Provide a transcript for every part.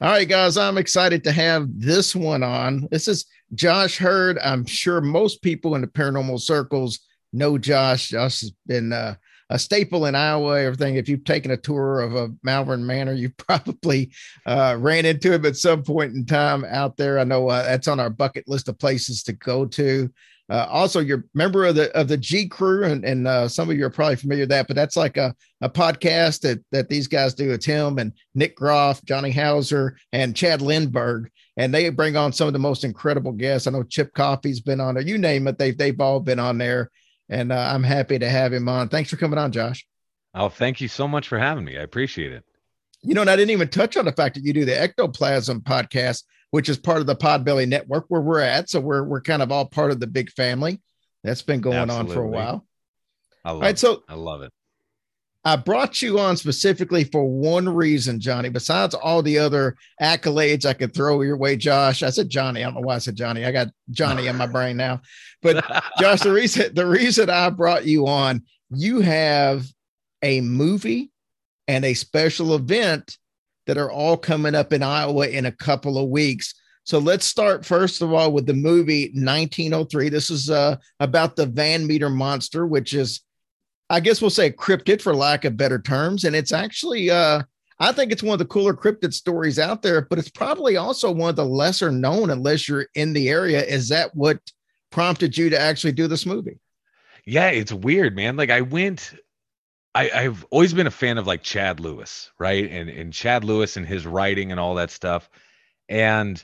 All right, guys, I'm excited to have this one on. This is Josh Heard. I'm sure most people in the paranormal circles know Josh. Josh has been uh, a staple in Iowa. Everything. If you've taken a tour of a Malvern Manor, you probably uh, ran into him at some point in time out there. I know uh, that's on our bucket list of places to go to. Uh, also, you're member of the of the G Crew, and, and uh, some of you are probably familiar with that. But that's like a, a podcast that that these guys do. It's him and Nick Groff, Johnny Houser, and Chad Lindberg, and they bring on some of the most incredible guests. I know Chip Coffey's been on there. You name it, they've they've all been on there, and uh, I'm happy to have him on. Thanks for coming on, Josh. Oh, thank you so much for having me. I appreciate it. You know, and I didn't even touch on the fact that you do the Ectoplasm podcast which is part of the Podbelly Network where we're at. So we're we're kind of all part of the big family. That's been going Absolutely. on for a while. I love right, it. so I love it. I brought you on specifically for one reason, Johnny. Besides all the other accolades I could throw your way, Josh. I said Johnny. I don't know why I said Johnny. I got Johnny in my brain now. But Josh, the reason the reason I brought you on, you have a movie and a special event that are all coming up in Iowa in a couple of weeks. So let's start first of all with the movie 1903. This is uh, about the Van Meter monster, which is, I guess we'll say cryptid for lack of better terms. And it's actually, uh, I think it's one of the cooler cryptid stories out there, but it's probably also one of the lesser known unless you're in the area. Is that what prompted you to actually do this movie? Yeah, it's weird, man. Like I went I, I've always been a fan of like Chad Lewis, right? And and Chad Lewis and his writing and all that stuff. And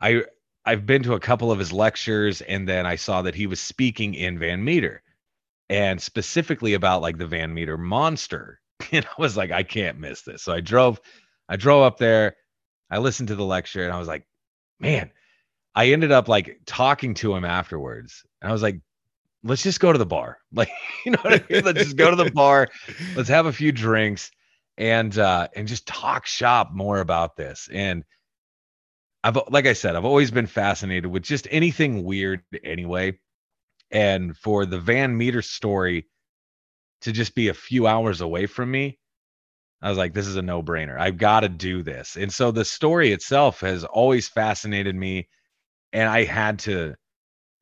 I I've been to a couple of his lectures, and then I saw that he was speaking in Van Meter, and specifically about like the Van Meter monster. And I was like, I can't miss this. So I drove, I drove up there, I listened to the lecture, and I was like, man, I ended up like talking to him afterwards. And I was like, let's just go to the bar. Like, you know what I mean? Let's just go to the bar. Let's have a few drinks and uh and just talk shop more about this. And I've like I said, I've always been fascinated with just anything weird anyway. And for the Van Meter story to just be a few hours away from me, I was like, this is a no-brainer. I've got to do this. And so the story itself has always fascinated me. And I had to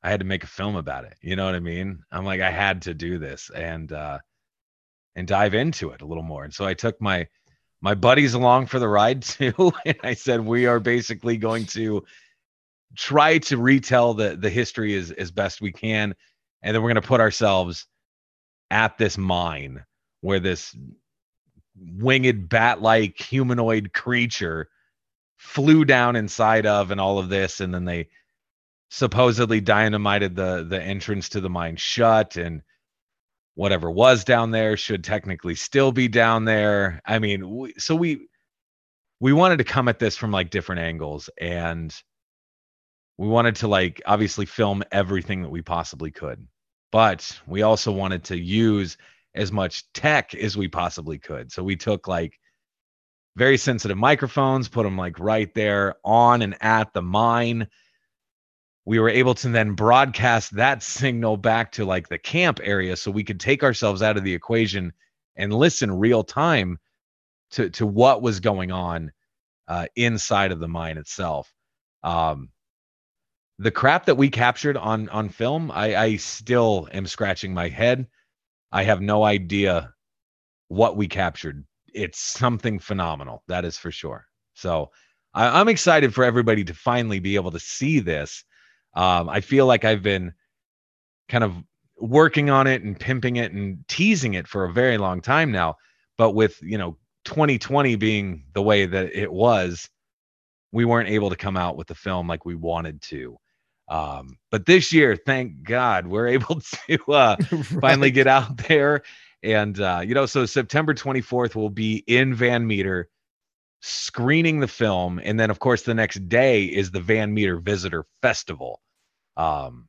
I had to make a film about it. You know what I mean? I'm like, I had to do this and uh and dive into it a little more. And so I took my my buddies along for the ride too. and I said, we are basically going to try to retell the the history as as best we can. And then we're gonna put ourselves at this mine where this winged bat-like humanoid creature flew down inside of and all of this and then they supposedly dynamited the the entrance to the mine shut and whatever was down there should technically still be down there. I mean we, so we we wanted to come at this from like different angles and we wanted to like obviously film everything that we possibly could but we also wanted to use as much tech as we possibly could. So we took like very sensitive microphones put them like right there on and at the mine we were able to then broadcast that signal back to like the camp area so we could take ourselves out of the equation and listen real time to to what was going on uh, inside of the mine itself. Um, the crap that we captured on on film I, I still am scratching my head. I have no idea what we captured. It's something phenomenal that is for sure. So I, i'm excited for everybody to finally be able to see this um, I feel like I've been kind of working on it and pimping it and teasing it for a very long time now. But with, you know, 2020 being the way that it was, we weren't able to come out with the film like we wanted to. Um, but this year, thank God, we're able to uh, right. finally get out there. And, uh, you know, so September 24th will be in Van Meter screening the film. And then, of course, the next day is the Van Meter Visitor Festival. Um,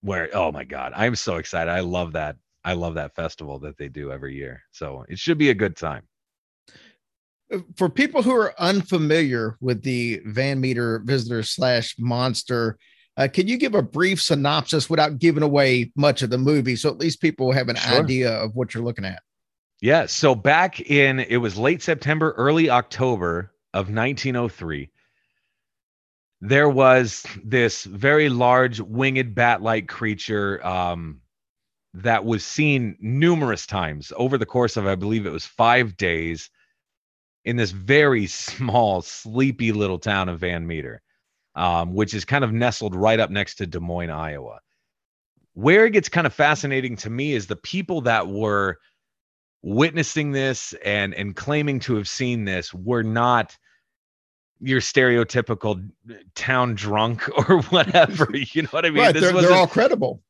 where, oh my God, I'm so excited. I love that. I love that festival that they do every year. So it should be a good time. Uh, for people who are unfamiliar with the Van Meter Visitor slash Monster, uh, can you give a brief synopsis without giving away much of the movie so at least people have an sure. idea of what you're looking at? Yeah. So back in it was late September, early October of 1903, there was this very large winged bat-like creature um, that was seen numerous times over the course of, I believe it was five days, in this very small, sleepy little town of Van Meter, um, which is kind of nestled right up next to Des Moines, Iowa. Where it gets kind of fascinating to me is the people that were witnessing this and and claiming to have seen this were not your stereotypical town drunk or whatever. you know what I mean? Right, they're, they're all credible.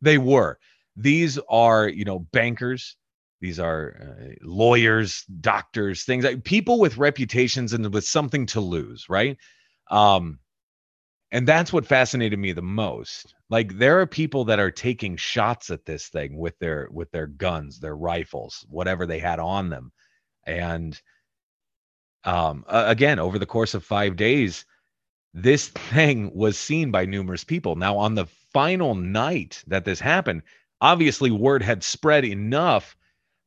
They were. These are, you know, bankers. These are uh, lawyers, doctors, things like people with reputations and with something to lose, right? Um, and that's what fascinated me the most. Like there are people that are taking shots at this thing with their with their guns, their rifles, whatever they had on them, and um, again over the course of five days, this thing was seen by numerous people. Now on the final night that this happened, obviously word had spread enough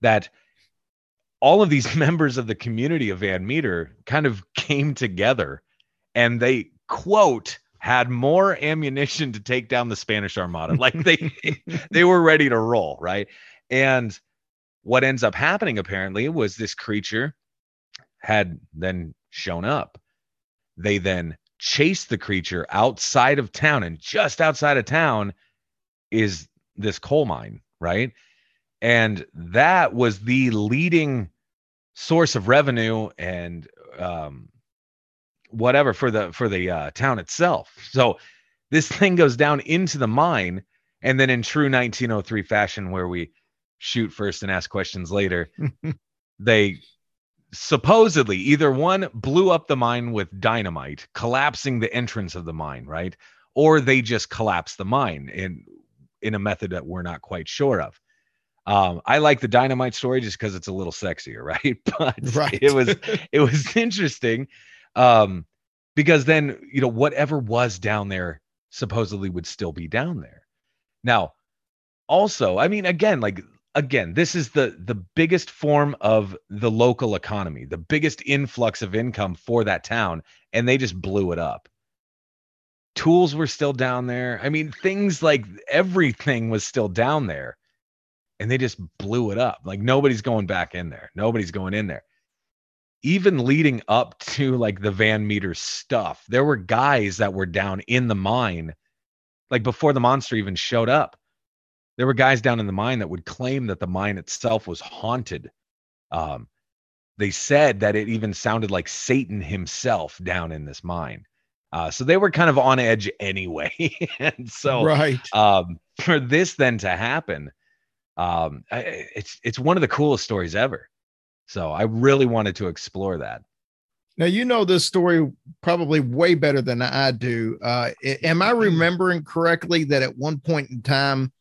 that all of these members of the community of Van Meter kind of came together and they quote had more ammunition to take down the Spanish Armada. Like they they were ready to roll, right? And what ends up happening apparently was this creature had then shown up. They then chased the creature outside of town and just outside of town is this coal mine, right? And that was the leading source of revenue and um, whatever for the for the uh, town itself. So this thing goes down into the mine, and then in true 1903 fashion, where we shoot first and ask questions later, they supposedly either one blew up the mine with dynamite, collapsing the entrance of the mine, right? Or they just collapsed the mine in in a method that we're not quite sure of. Um, I like the dynamite story just because it's a little sexier, right? But right. it was it was interesting um, because then you know whatever was down there supposedly would still be down there. Now, also, I mean, again, like again, this is the the biggest form of the local economy, the biggest influx of income for that town, and they just blew it up. Tools were still down there. I mean, things like everything was still down there, and they just blew it up. Like nobody's going back in there. Nobody's going in there even leading up to like the Van Meter stuff, there were guys that were down in the mine, like before the monster even showed up. There were guys down in the mine that would claim that the mine itself was haunted. Um, they said that it even sounded like Satan himself down in this mine. Uh, so they were kind of on edge anyway. and so, right. Um, for this then to happen, um, it's it's one of the coolest stories ever. So I really wanted to explore that. Now you know this story probably way better than I do. Uh, am I mm-hmm. remembering correctly that at one point in time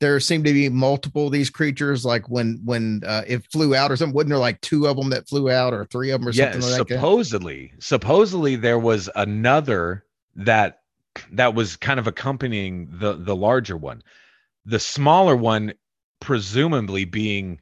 there seemed to be multiple of these creatures? Like when when uh, it flew out or something, wasn't there like two of them that flew out or three of them or yeah, something like supposedly, that? Supposedly, there was another that that was kind of accompanying the the larger one. The smaller one, presumably being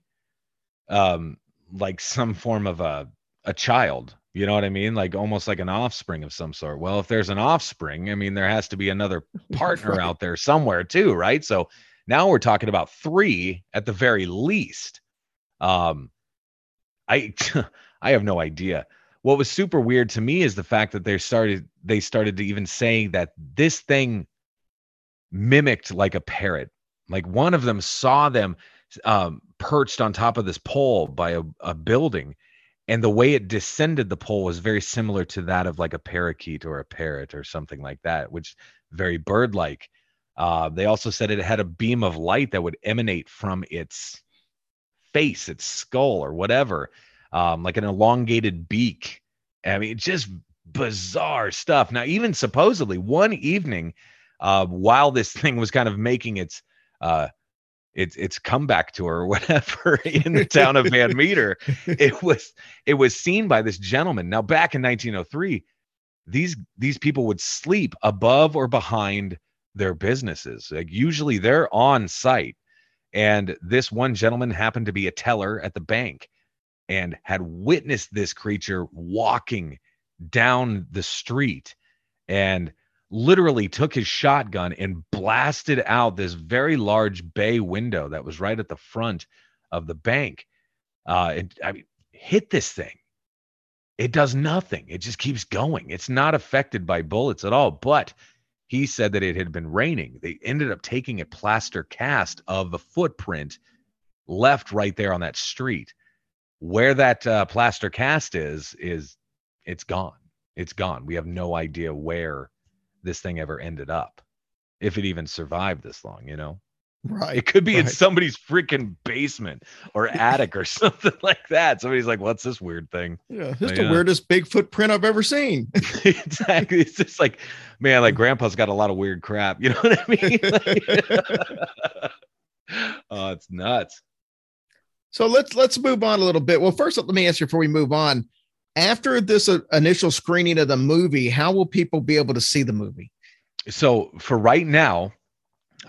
um like some form of a a child you know what i mean? Like almost like an offspring of some sort. Well if there's an offspring i mean there has to be another partner right. out there somewhere too right? So now we're talking about three at the very least. Um i i have no idea. What was super weird to me is the fact that they started they started to even saying that this thing mimicked like a parrot. Like one of them saw them um, perched on top of this pole by a, a building and the way it descended the pole was very similar to that of like a parakeet or a parrot or something like that which very bird like uh, they also said it had a beam of light that would emanate from its face its skull or whatever um, like an elongated beak. I mean just bizarre stuff. Now even supposedly one evening uh, while this thing was kind of making its uh, its its comeback tour or whatever in the town of Van Meter. It was it was seen by this gentleman. Now back in 1903, these these people would sleep above or behind their businesses. Like usually they're on site. And this one gentleman happened to be a teller at the bank and had witnessed this creature walking down the street and literally took his shotgun and blasted out this very large bay window that was right at the front of the bank. Uh, and I mean, hit this thing. It does nothing. It just keeps going. It's not affected by bullets at all. But he said that it had been raining. They ended up taking a plaster cast of the footprint left right there on that street. Where that uh, plaster cast is, is it's gone. It's gone. We have no idea where this thing ever ended up, if it even survived this long, you know? Right. It could be right. in somebody's freaking basement or attic or something like that. Somebody's like, "What's this weird thing?" Yeah, this is Yeah. the uh, weirdest big footprint I've ever seen. exactly. It's just like, man, like Grandpa's got a lot of weird crap. You know what I mean? Like- oh, it's nuts. So let's let's move on a little bit. Well, first, let me ask you before we move on. After this uh, initial screening of the movie, how will people be able to see the movie? So for right now,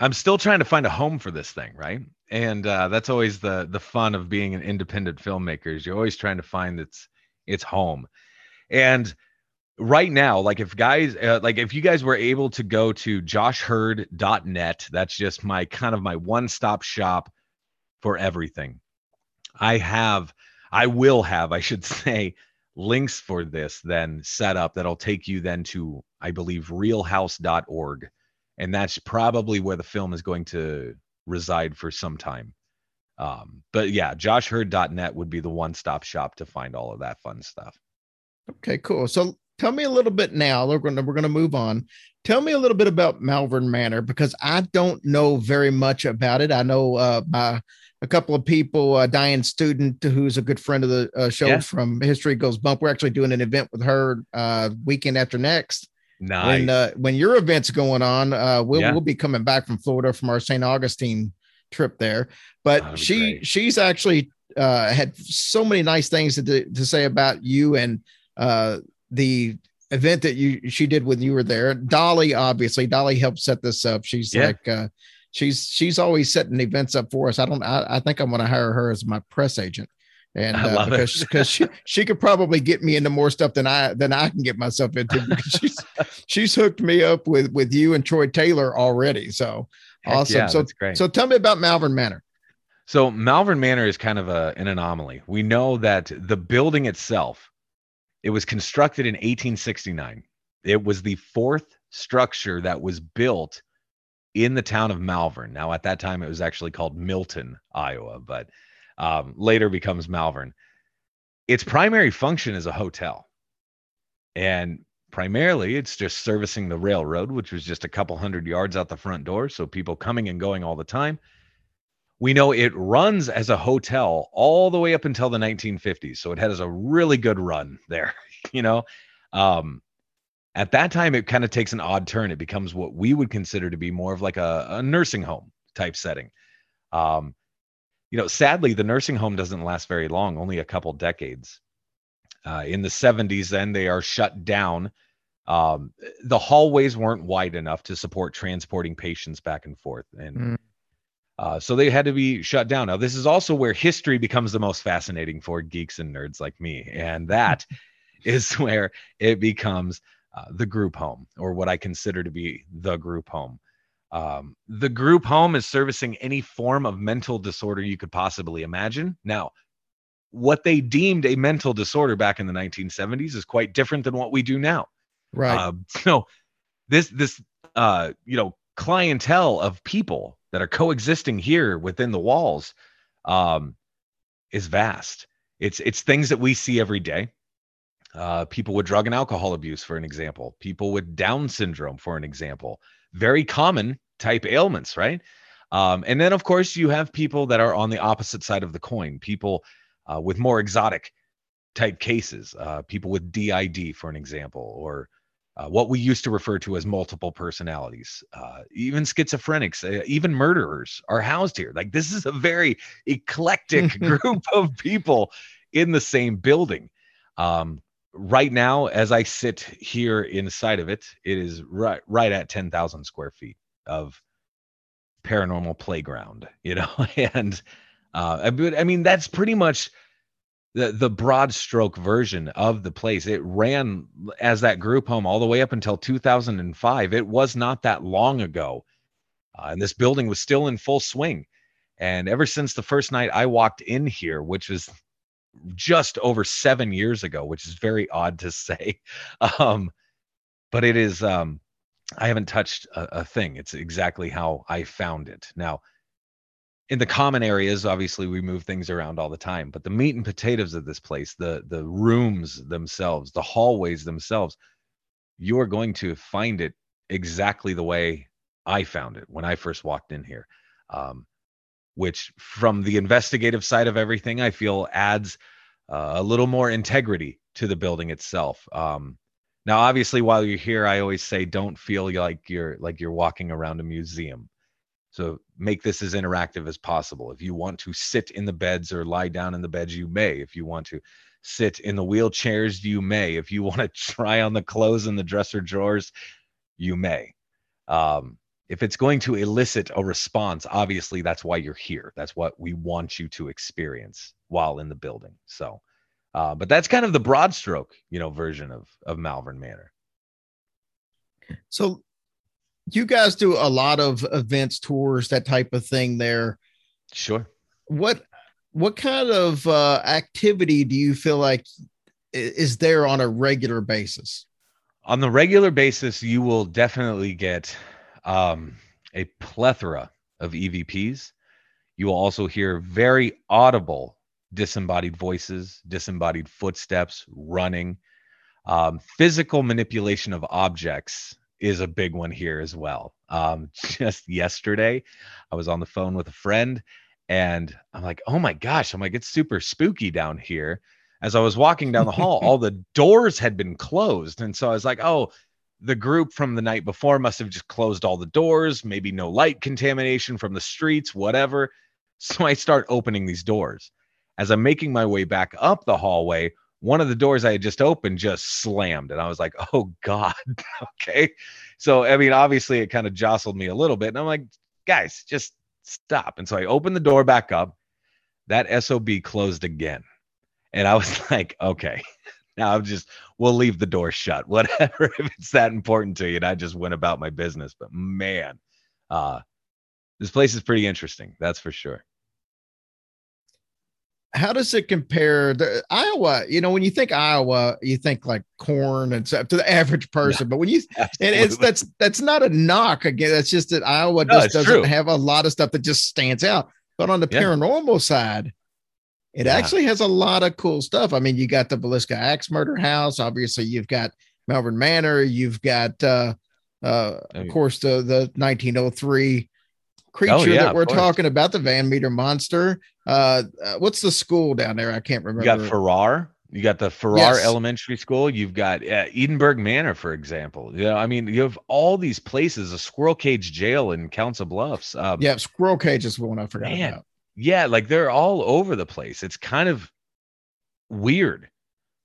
I'm still trying to find a home for this thing, right? And uh, that's always the the fun of being an independent filmmaker. Is you're always trying to find its its home. And right now, like if guys, uh, like if you guys were able to go to joshheard.net, that's just my kind of my one stop shop for everything. I have, I will have, I should say, links for this then set up that'll take you then to, I believe, realhouse.org. And that's probably where the film is going to reside for some time. Um, but yeah, joshheard.net would be the one stop shop to find all of that fun stuff. Okay, cool. So tell me a little bit now. We're gonna we're gonna move on. Tell me a little bit about Malvern Manor because I don't know very much about it. I know uh, by a couple of people, uh, Diane Student, who's a good friend of the uh, show Yeah. from History Goes Bump. We're actually doing an event with her uh, weekend after next. Nice. When uh, when your event's going on, uh, we'll Yeah. we'll be coming back from Florida from our St. Augustine trip there. But That'd she she's actually uh, had so many nice things to to say about you and uh, the event that you she did when you were there. Dolly, obviously, Dolly helped set this up. She's Yeah. like uh, she's she's always setting events up for us. I don't I, I think I'm going to hire her as my press agent. And I uh, because because she, she could probably get me into more stuff than I than I can get myself into because she's she's hooked me up with with you and Troy Taylor already. So Heck awesome. yeah, so that's great. so tell me about Malvern Manor. So Malvern Manor is kind of a, an anomaly. We know that the building itself, it was constructed in 1869. It was the fourth structure that was built in the town of Malvern. Now, at that time, it was actually called Milton, Iowa, but um, later becomes Malvern. Its primary function is a hotel, and primarily it's just servicing the railroad, which was just a couple hundred yards out the front door, so people coming and going all the time we know it runs as a hotel all the way up until the 1950s so it has a really good run there you know? Um at that time it kind of takes an odd turn. It becomes what we would consider to be more of like a, a nursing home type setting. Um you know sadly the nursing home doesn't last very long only a couple decades. Uh, in the 70s then they are shut down. Um, the hallways weren't wide enough to support transporting patients back and forth and Mm. Uh, so they had to be shut down. Now, this is also where history becomes the most fascinating for geeks and nerds like me. And that is where it becomes uh, the group home, or what I consider to be the group home. Um, the group home is servicing any form of mental disorder you could possibly imagine. Now, what they deemed a mental disorder back in the 1970s is quite different than what we do now. Right. Um, so this this uh, you know clientele of people that are coexisting here within the walls um, is vast. It's it's things that we see every day. Uh, people with drug and alcohol abuse, for an example, people with Down syndrome, for an example, very common type ailments, right? Um, and then, of course, you have people that are on the opposite side of the coin, people uh, with more exotic type cases, uh, people with DID, for an example, or uh, what we used to refer to as multiple personalities. Uh, even schizophrenics, uh, even murderers are housed here. Like this is a very eclectic group of people in the same building. Um, right now, as I sit here inside of it, it is right right at ten thousand square feet of paranormal playground. You know, and uh, I, but, I mean that's pretty much the the broad stroke version of the place. It ran as that group home all the way up until 2005. It was not that long ago, uh, and this building was still in full swing. And ever since the first night I walked in here, which was just over seven years ago, which is very odd to say, um, but it is. Um, I haven't touched a, a thing. It's exactly how I found it. Now, in the common areas obviously we move things around all the time but the meat and potatoes of this place the the rooms themselves the hallways themselves you are going to find it exactly the way i found it when i first walked in here um, which from the investigative side of everything i feel adds uh, a little more integrity to the building itself um, now obviously while you're here i always say don't feel like you're like you're walking around a museum so make this as interactive as possible. If you want to sit in the beds or lie down in the beds, you may. If you want to sit in the wheelchairs, you may. If you want to try on the clothes in the dresser drawers, you may. Um, if it's going to elicit a response, obviously that's why you're here. That's what we want you to experience while in the building. So, uh, but that's kind of the broad stroke, you know, version of of Malvern Manor. So you guys do a lot of events, tours, that type of thing there. Sure. What what kind of uh, activity do you feel like is there on a regular basis? On the regular basis, you will definitely get um, a plethora of EVPs. You will also hear very audible disembodied voices, disembodied footsteps, running, um, physical manipulation of objects is a big one here as well. Um, just yesterday, I was on the phone with a friend and I'm like, oh my gosh, I'm like, it's super spooky down here. As I was walking down the hall, all the doors had been closed. And so I was like, oh, the group from the night before must have just closed all the doors, maybe no light contamination from the streets, whatever. So I start opening these doors. As I'm making my way back up the hallway, one of the doors I had just opened just slammed. And I was like, oh God. okay. So, I mean, obviously it kind of jostled me a little bit. And I'm like, guys, just stop. And so I opened the door back up. That SOB closed again. And I was like, okay, now I'm just, we'll leave the door shut, whatever, if it's that important to you. And I just went about my business. But man, uh, this place is pretty interesting. That's for sure how does it compare to Iowa? You know, when you think Iowa, you think like corn and stuff to the average person. Yeah, but when you and it's that's that's not a knock again. That's just that Iowa no, just doesn't true. have a lot of stuff that just stands out. But on the yeah. paranormal side, it yeah. actually has a lot of cool stuff. I mean, you got the Villisca Axe Murder House. Obviously, you've got Malvern Manor. You've got, uh, uh, of course, the the 1903 creature oh, yeah, that we're talking about, the Van Meter monster. Uh, uh, what's the school down there? I can't remember. You got Farrar. You got the Farrar yes. Elementary School. You've got uh, Edinburgh Manor, for example. You know, I mean, you have all these places. A Squirrel Cage Jail in Council Bluffs. Um, yeah, Squirrel Cage is one I forgot man, about. Yeah, like they're all over the place. It's kind of weird.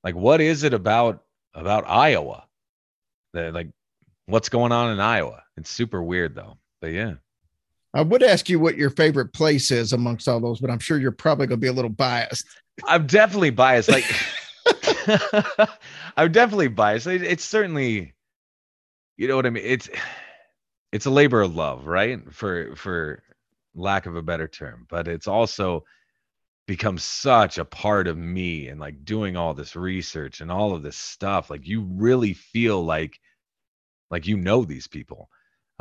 Like, what is it about about Iowa? That like, what's going on in Iowa? It's super weird though. But yeah. I would ask you what your favorite place is amongst all those, but I'm sure you're probably going to be a little biased. I'm definitely biased. Like, I'm definitely biased. It's certainly, you know what I mean. It's it's a labor of love, right? For for lack of a better term, but it's also become such a part of me and like doing all this research and all of this stuff. Like you really feel like like you know these people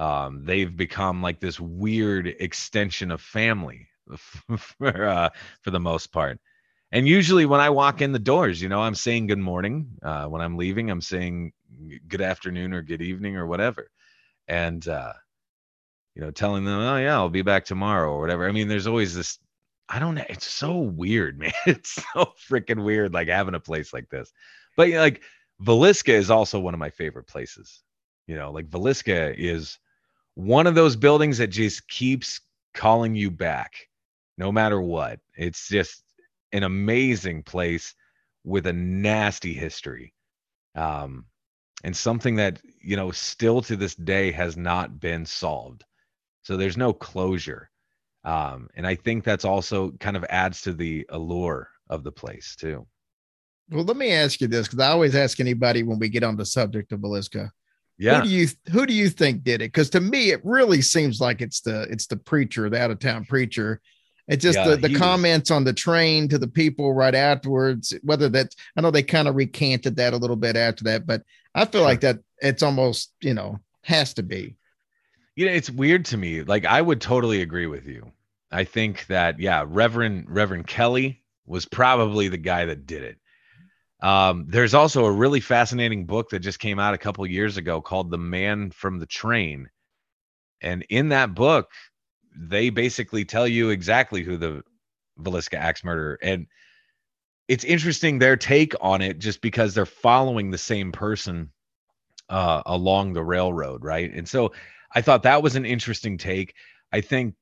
um, they've become like this weird extension of family for uh, for the most part. And usually when I walk in the doors, you know, I'm saying good morning. Uh, when I'm leaving, I'm saying good afternoon or good evening or whatever. And uh, you know, telling them, oh yeah, I'll be back tomorrow or whatever. I mean, there's always this. I don't know. It's so weird, man. It's so freaking weird, like having a place like this. But you know, like Villisca is also one of my favorite places. You know, like Villisca is one of those buildings that just keeps calling you back no matter what. It's just an amazing place with a nasty history. Um, and something that, you know, still to this day has not been solved. So there's no closure. Um, and I think that's also kind of adds to the allure of the place too. Well, let me ask you this because I always ask anybody when we get on the subject of Villisca. Yeah. Who do you who do you think did it? Because to me, it really seems like it's the it's the preacher, the out of town preacher. It's just Yeah, the, the he was- comments on the train to the people right afterwards. Whether that I know they kind of recanted that a little bit after that, but I feel Sure. like that it's almost you know has to be. you know it's weird to me like i would totally agree with you i think that yeah reverend reverend kelly was probably the guy that did it um, there's also a really fascinating book that just came out a couple years ago called the man from the train and in that book they basically tell you exactly who the Villisca axe murderer and it's interesting their take on it just because they're following the same person uh, along the railroad right and so I thought that was an interesting take. I think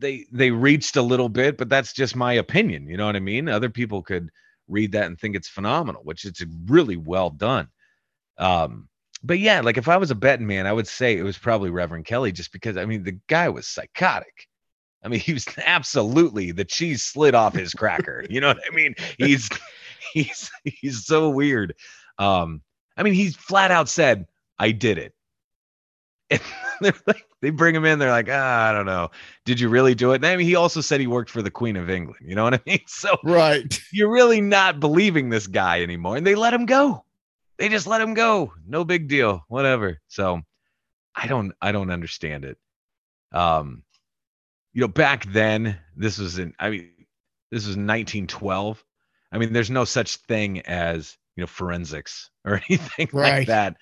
they they reached a little bit, but that's just my opinion. You know what I mean? Other people could read that and think it's phenomenal, which it's really well done. Um, but yeah, like if I was a betting man, I would say it was probably Reverend Kelly, just because I mean the guy was psychotic. I mean, he was absolutely the cheese slid off his cracker. You know what I mean? He's he's he's so weird. Um, I mean, he's flat out said, "I did it." And they're like, they bring him in. They're like, ah, I don't know. Did you really do it? And I mean, he also said he worked for the Queen of England. You know what I mean? So Right. you're really not believing this guy anymore. And they let him go. They just let him go. No big deal. Whatever. So I don't I don't understand it. Um, you know, back then, this was in I mean, this was 1912. I mean, there's no such thing as you know forensics or anything like that.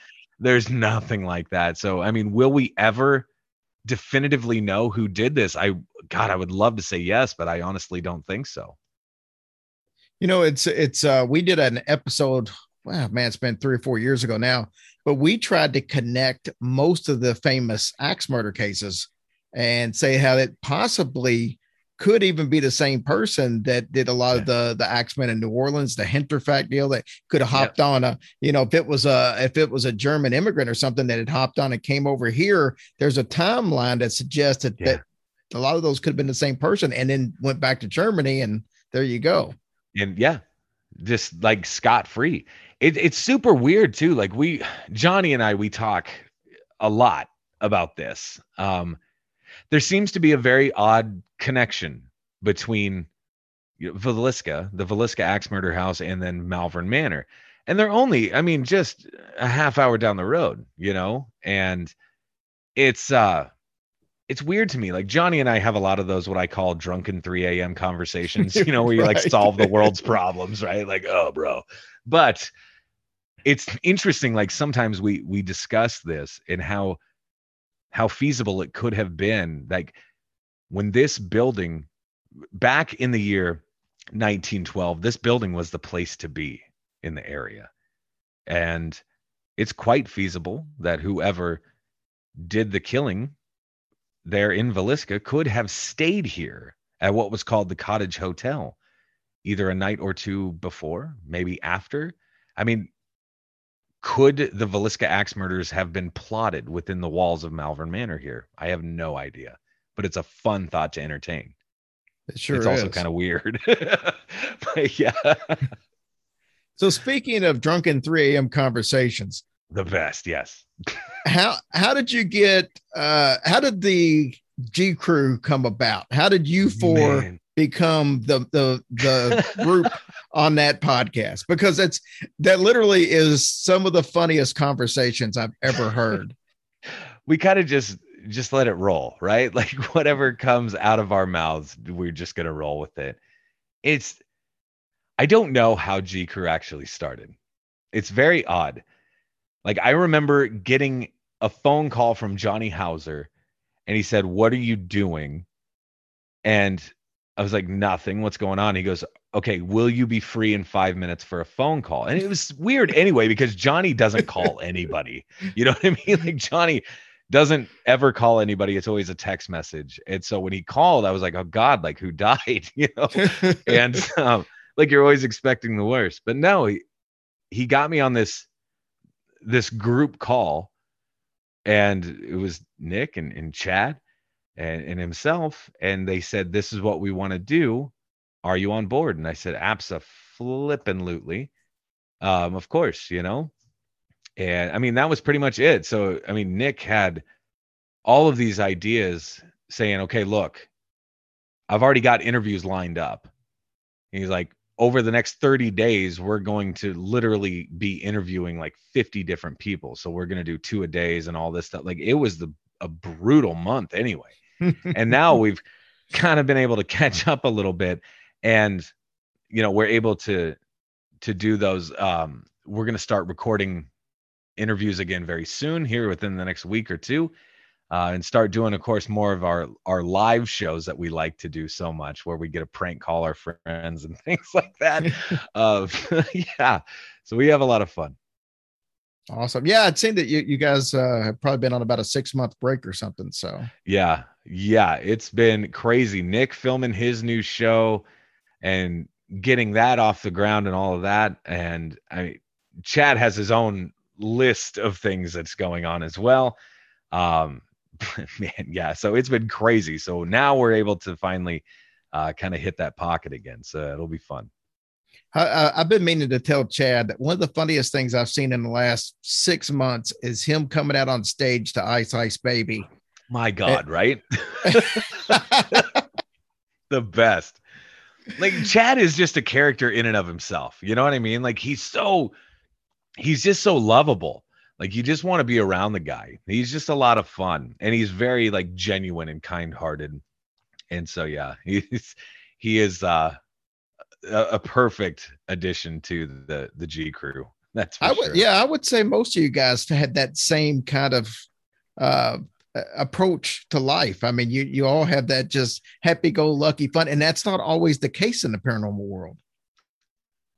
There's nothing like that. So I mean, will we ever definitively know who did this? I God, I would love to say yes, but I honestly don't think so. You know, it's it's uh we did an episode, wow, man, it's been three or four years ago now, but we tried to connect most of the famous axe murder cases and say how it possibly could even be the same person that did a lot of the the axemen in New Orleans, the Hinterkaifeck deal that could have Yeah. hopped on a, you know, if it was a if it was a German immigrant or something that had hopped on and came over here, there's a timeline that suggested Yeah. that a lot of those could have been the same person and then went back to Germany and there you go. and yeah just like scot free it, it's super weird too like we johnny and i we talk a lot about this um there seems to be a very odd connection between you know, Villisca, the Villisca axe murder house, and then Malvern Manor. And they're only, I mean, just a half hour down the road, you know? And it's uh it's weird to me. Like Johnny and I have a lot of those what I call drunken 3 a.m. conversations, you know, where you like solve the world's problems, right? Like, oh bro. But it's interesting, like sometimes we we discuss this and how how feasible it could have been. Like when this building back in the year 1912, this building was the place to be in the area. And it's quite feasible that whoever did the killing there in Villisca could have stayed here at what was called the Cottage Hotel, either a night or two before, maybe after. I mean, could the Villisca axe murders have been plotted within the walls of Malvern Manor here? I have no idea, but it's a fun thought to entertain. It sure it's is. also kind of weird. but yeah, so speaking of drunken 3 a.m. conversations, the best. Yes. how how did you get uh how did the G crew come about? How did you four Man. become the the the group on that podcast? Because it's that literally is some of the funniest conversations I've ever heard. we kind of just just let it roll, right? Like whatever comes out of our mouths, we're just gonna roll with it. It's I don't know how G Crew actually started. It's very odd. Like I remember getting a phone call from Johnny Houser, and he said, "What are you doing?" And I was like, "Nothing. What's going on?" He goes, "Okay, will you be free in five minutes for a phone call?" And it was weird anyway because Johnny doesn't call anybody. You know what I mean? Like Johnny doesn't ever call anybody. It's always a text message. And so when he called, I was like, "Oh God, like who died?" You know and um, like you're always expecting the worst but no he, he got me on this this group call and it was nick and, and chad and, and himself and they said this is what we want to do are you on board and i said absolutely um, of course, you know. And I mean, that was pretty much it. So, I mean, Nick had all of these ideas saying, okay, look, I've already got interviews lined up. And he's like, over the next 30 days, we're going to literally be interviewing like 50 different people. So we're going to do two a days and all this stuff. Like it was the a brutal month anyway. and now we've kind of been able to catch up a little bit and you know, we're able to to do those um we're going to start recording interviews again very soon here within the next week or two uh, and start doing, of course, more of our our live shows that we like to do so much, where we get a prank call our friends and things like that. uh, yeah, so we have a lot of fun. Awesome. Yeah, I'd say that you you guys uh, have probably been on about a six month break or something. So yeah, yeah, it's been crazy. Nick filming his new show and getting that off the ground and all of that, and I Chad has his own list of things that's going on as well. Um, man, yeah. So it's been crazy. So now we're able to finally uh, kind of hit that pocket again. So it'll be fun. I, have been meaning to tell Chad that one of the funniest things I've seen in the last six months is him coming out on stage to Ice Ice Baby. My God, right? the best. Like Chad is just a character in and of himself. You know what I mean? Like he's so he's just so lovable. Like you just want to be around the guy. He's just a lot of fun and he's very like genuine and kind-hearted. And so yeah, he's he is uh a, a perfect addition to the the G crew. That's I would sure. yeah, I would say most of you guys had that same kind of uh approach to life. I mean, you you all have that just happy-go-lucky fun, and that's not always the case in the paranormal world.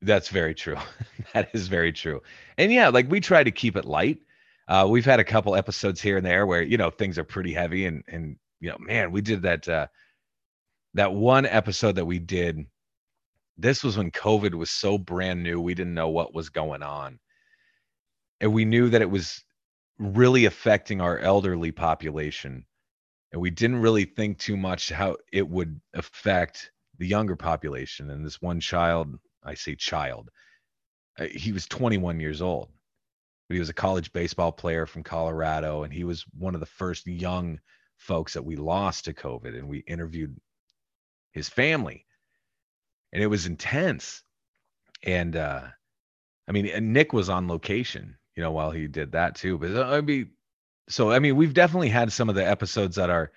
That's very true. that is very true. And yeah, like we try to keep it light. Uh, we've had a couple episodes here and there where you know things are pretty heavy, and and you know, man, we did that uh, that one episode that we did. This was when COVID was so brand new, we didn't know what was going on, and we knew that it was really affecting our elderly population, and we didn't really think too much how it would affect the younger population. And this one child I say child. Uh, he was 21 years old. He was a college baseball player from Colorado, and he was one of the first young folks that we lost to COVID. And we interviewed his family, and it was intense. And uh, I mean, and Nick was on location, you know, while he did that too. But uh, I mean, so I mean, we've definitely had some of the episodes that are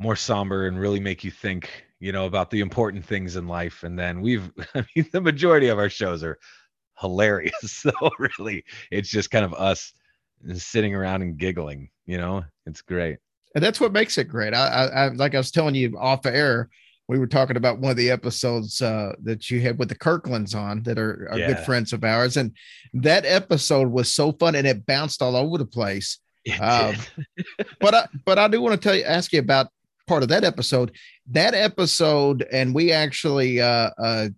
more somber and really make you think you know, about the important things in life. And then we've, I mean, the majority of our shows are hilarious. So really, it's just kind of us sitting around and giggling. You know, it's great. And that's what makes it great. I, I, I like I was telling you off air, we were talking about one of the episodes uh, that you had with the Kirklands on that are, are yeah. good friends of ours, and that episode was so fun and it bounced all over the place. Uh, but I, but I do want to tell you, ask you about part of that episode. That episode, and we actually uh, uh,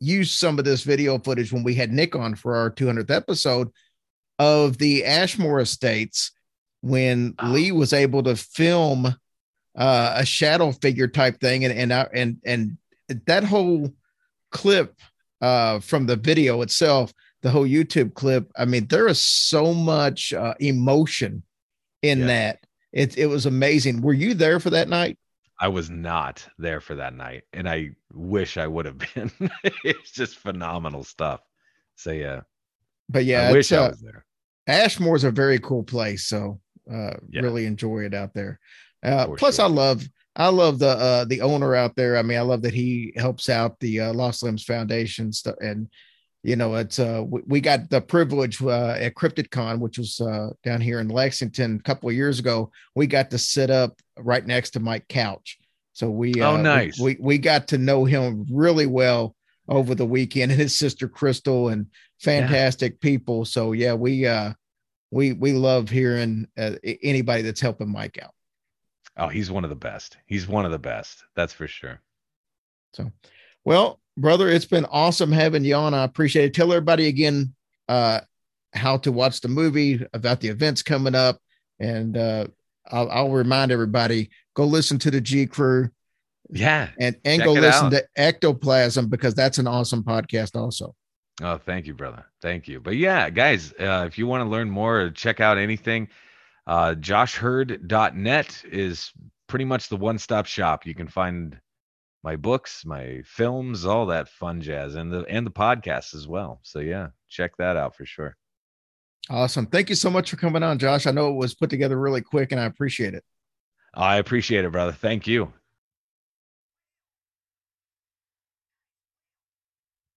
used some of this video footage when we had Nick on for our 200th episode of the Ashmore Estates when oh. Lee was able to film uh, a shadow figure type thing, and and uh, and and that whole clip uh, from the video itself, the whole YouTube clip. I mean, there is so much uh, emotion in yeah. that it it was amazing. Were you there for that night? I was not there for that night, and I wish I would have been. it's just phenomenal stuff. So yeah, but yeah, I wish uh, I was there. Ashmore's a very cool place, so uh, yeah. really enjoy it out there. Uh, plus, sure. I love I love the uh, the owner out there. I mean, I love that he helps out the uh, Lost Limbs Foundation stuff, and you know, it's uh, we, got the privilege uh, at CryptidCon, which was uh, down here in Lexington a couple of years ago. We got to sit up right next to Mike Couch, so we oh nice we, we, we got to know him really well over the weekend, and his sister Crystal, and fantastic yeah. people. So yeah, we uh we we love hearing uh, anybody that's helping Mike out. Oh, he's one of the best. He's one of the best. That's for sure. So, well, brother, it's been awesome having you on. I appreciate it. Tell everybody again uh, how to watch the movie, about the events coming up, and uh, I'll, I'll remind everybody go listen to the G Crew. Yeah, and and go listen out. to Ectoplasm because that's an awesome podcast also. Oh, thank you, brother. Thank you. But yeah, guys, uh, if you want to learn more, or check out anything. Uh, joshheard.net is pretty much the one-stop shop. You can find my books, my films, all that fun jazz, and the and the podcast as well. So yeah, check that out for sure. Awesome. Thank you so much for coming on, Josh. I know it was put together really quick, and I appreciate it. I appreciate it, brother. Thank you.